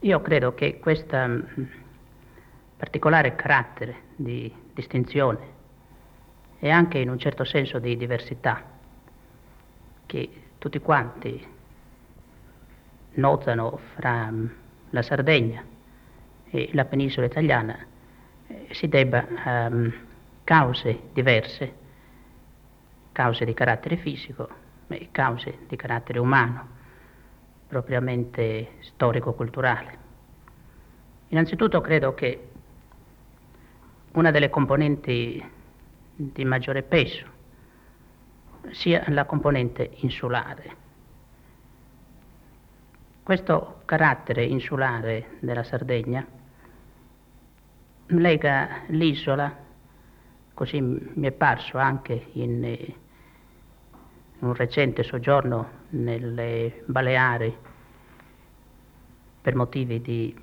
Io credo che questo mm, particolare carattere di distinzione e anche in un certo senso di diversità che tutti quanti notano fra mm, la Sardegna e la penisola italiana eh, si debba a um, cause diverse, cause di carattere fisico e cause di carattere umano, propriamente storico-culturale. Innanzitutto credo che una delle componenti di maggiore peso sia la componente insulare. Questo carattere insulare della Sardegna lega l'isola, così mi è parso anche in, un recente soggiorno nelle Baleari per motivi di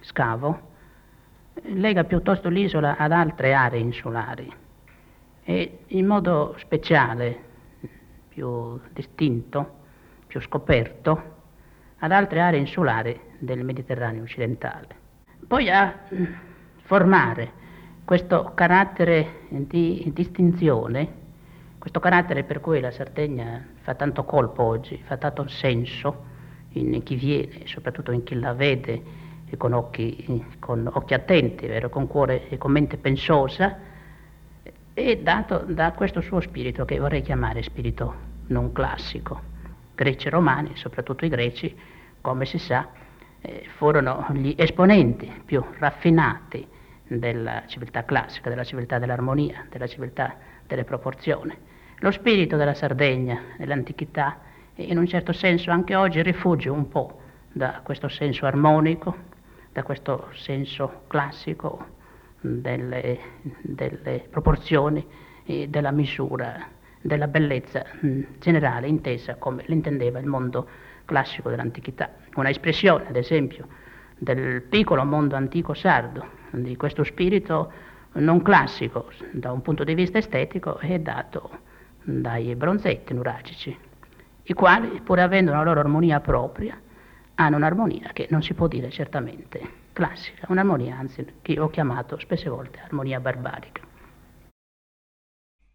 scavo, lega piuttosto l'isola ad altre aree insulari e in modo speciale, più distinto, più scoperto, ad altre aree insulari del Mediterraneo occidentale. Poi a formare questo carattere di distinzione, questo carattere per cui la Sardegna fa tanto colpo oggi, fa tanto senso in chi viene, soprattutto in chi la vede con occhi, con occhi attenti, vero? con cuore e con mente pensosa, è dato da questo suo spirito che vorrei chiamare spirito non classico. Greci e romani, soprattutto i greci, come si sa, eh, furono gli esponenti più raffinati della civiltà classica, della civiltà dell'armonia, della civiltà delle proporzioni. Lo spirito della Sardegna nell'antichità in un certo senso anche oggi rifugge un po' da questo senso armonico, da questo senso classico delle, delle proporzioni e della misura, della bellezza mh, generale intesa come l'intendeva il mondo classico dell'antichità. Una espressione, ad esempio, del piccolo mondo antico sardo, di questo spirito non classico da un punto di vista estetico, è dato dai bronzetti nuragici, i quali, pur avendo una loro armonia propria, hanno un'armonia che non si può dire certamente classica, un'armonia anzi che ho chiamato spesse volte armonia barbarica.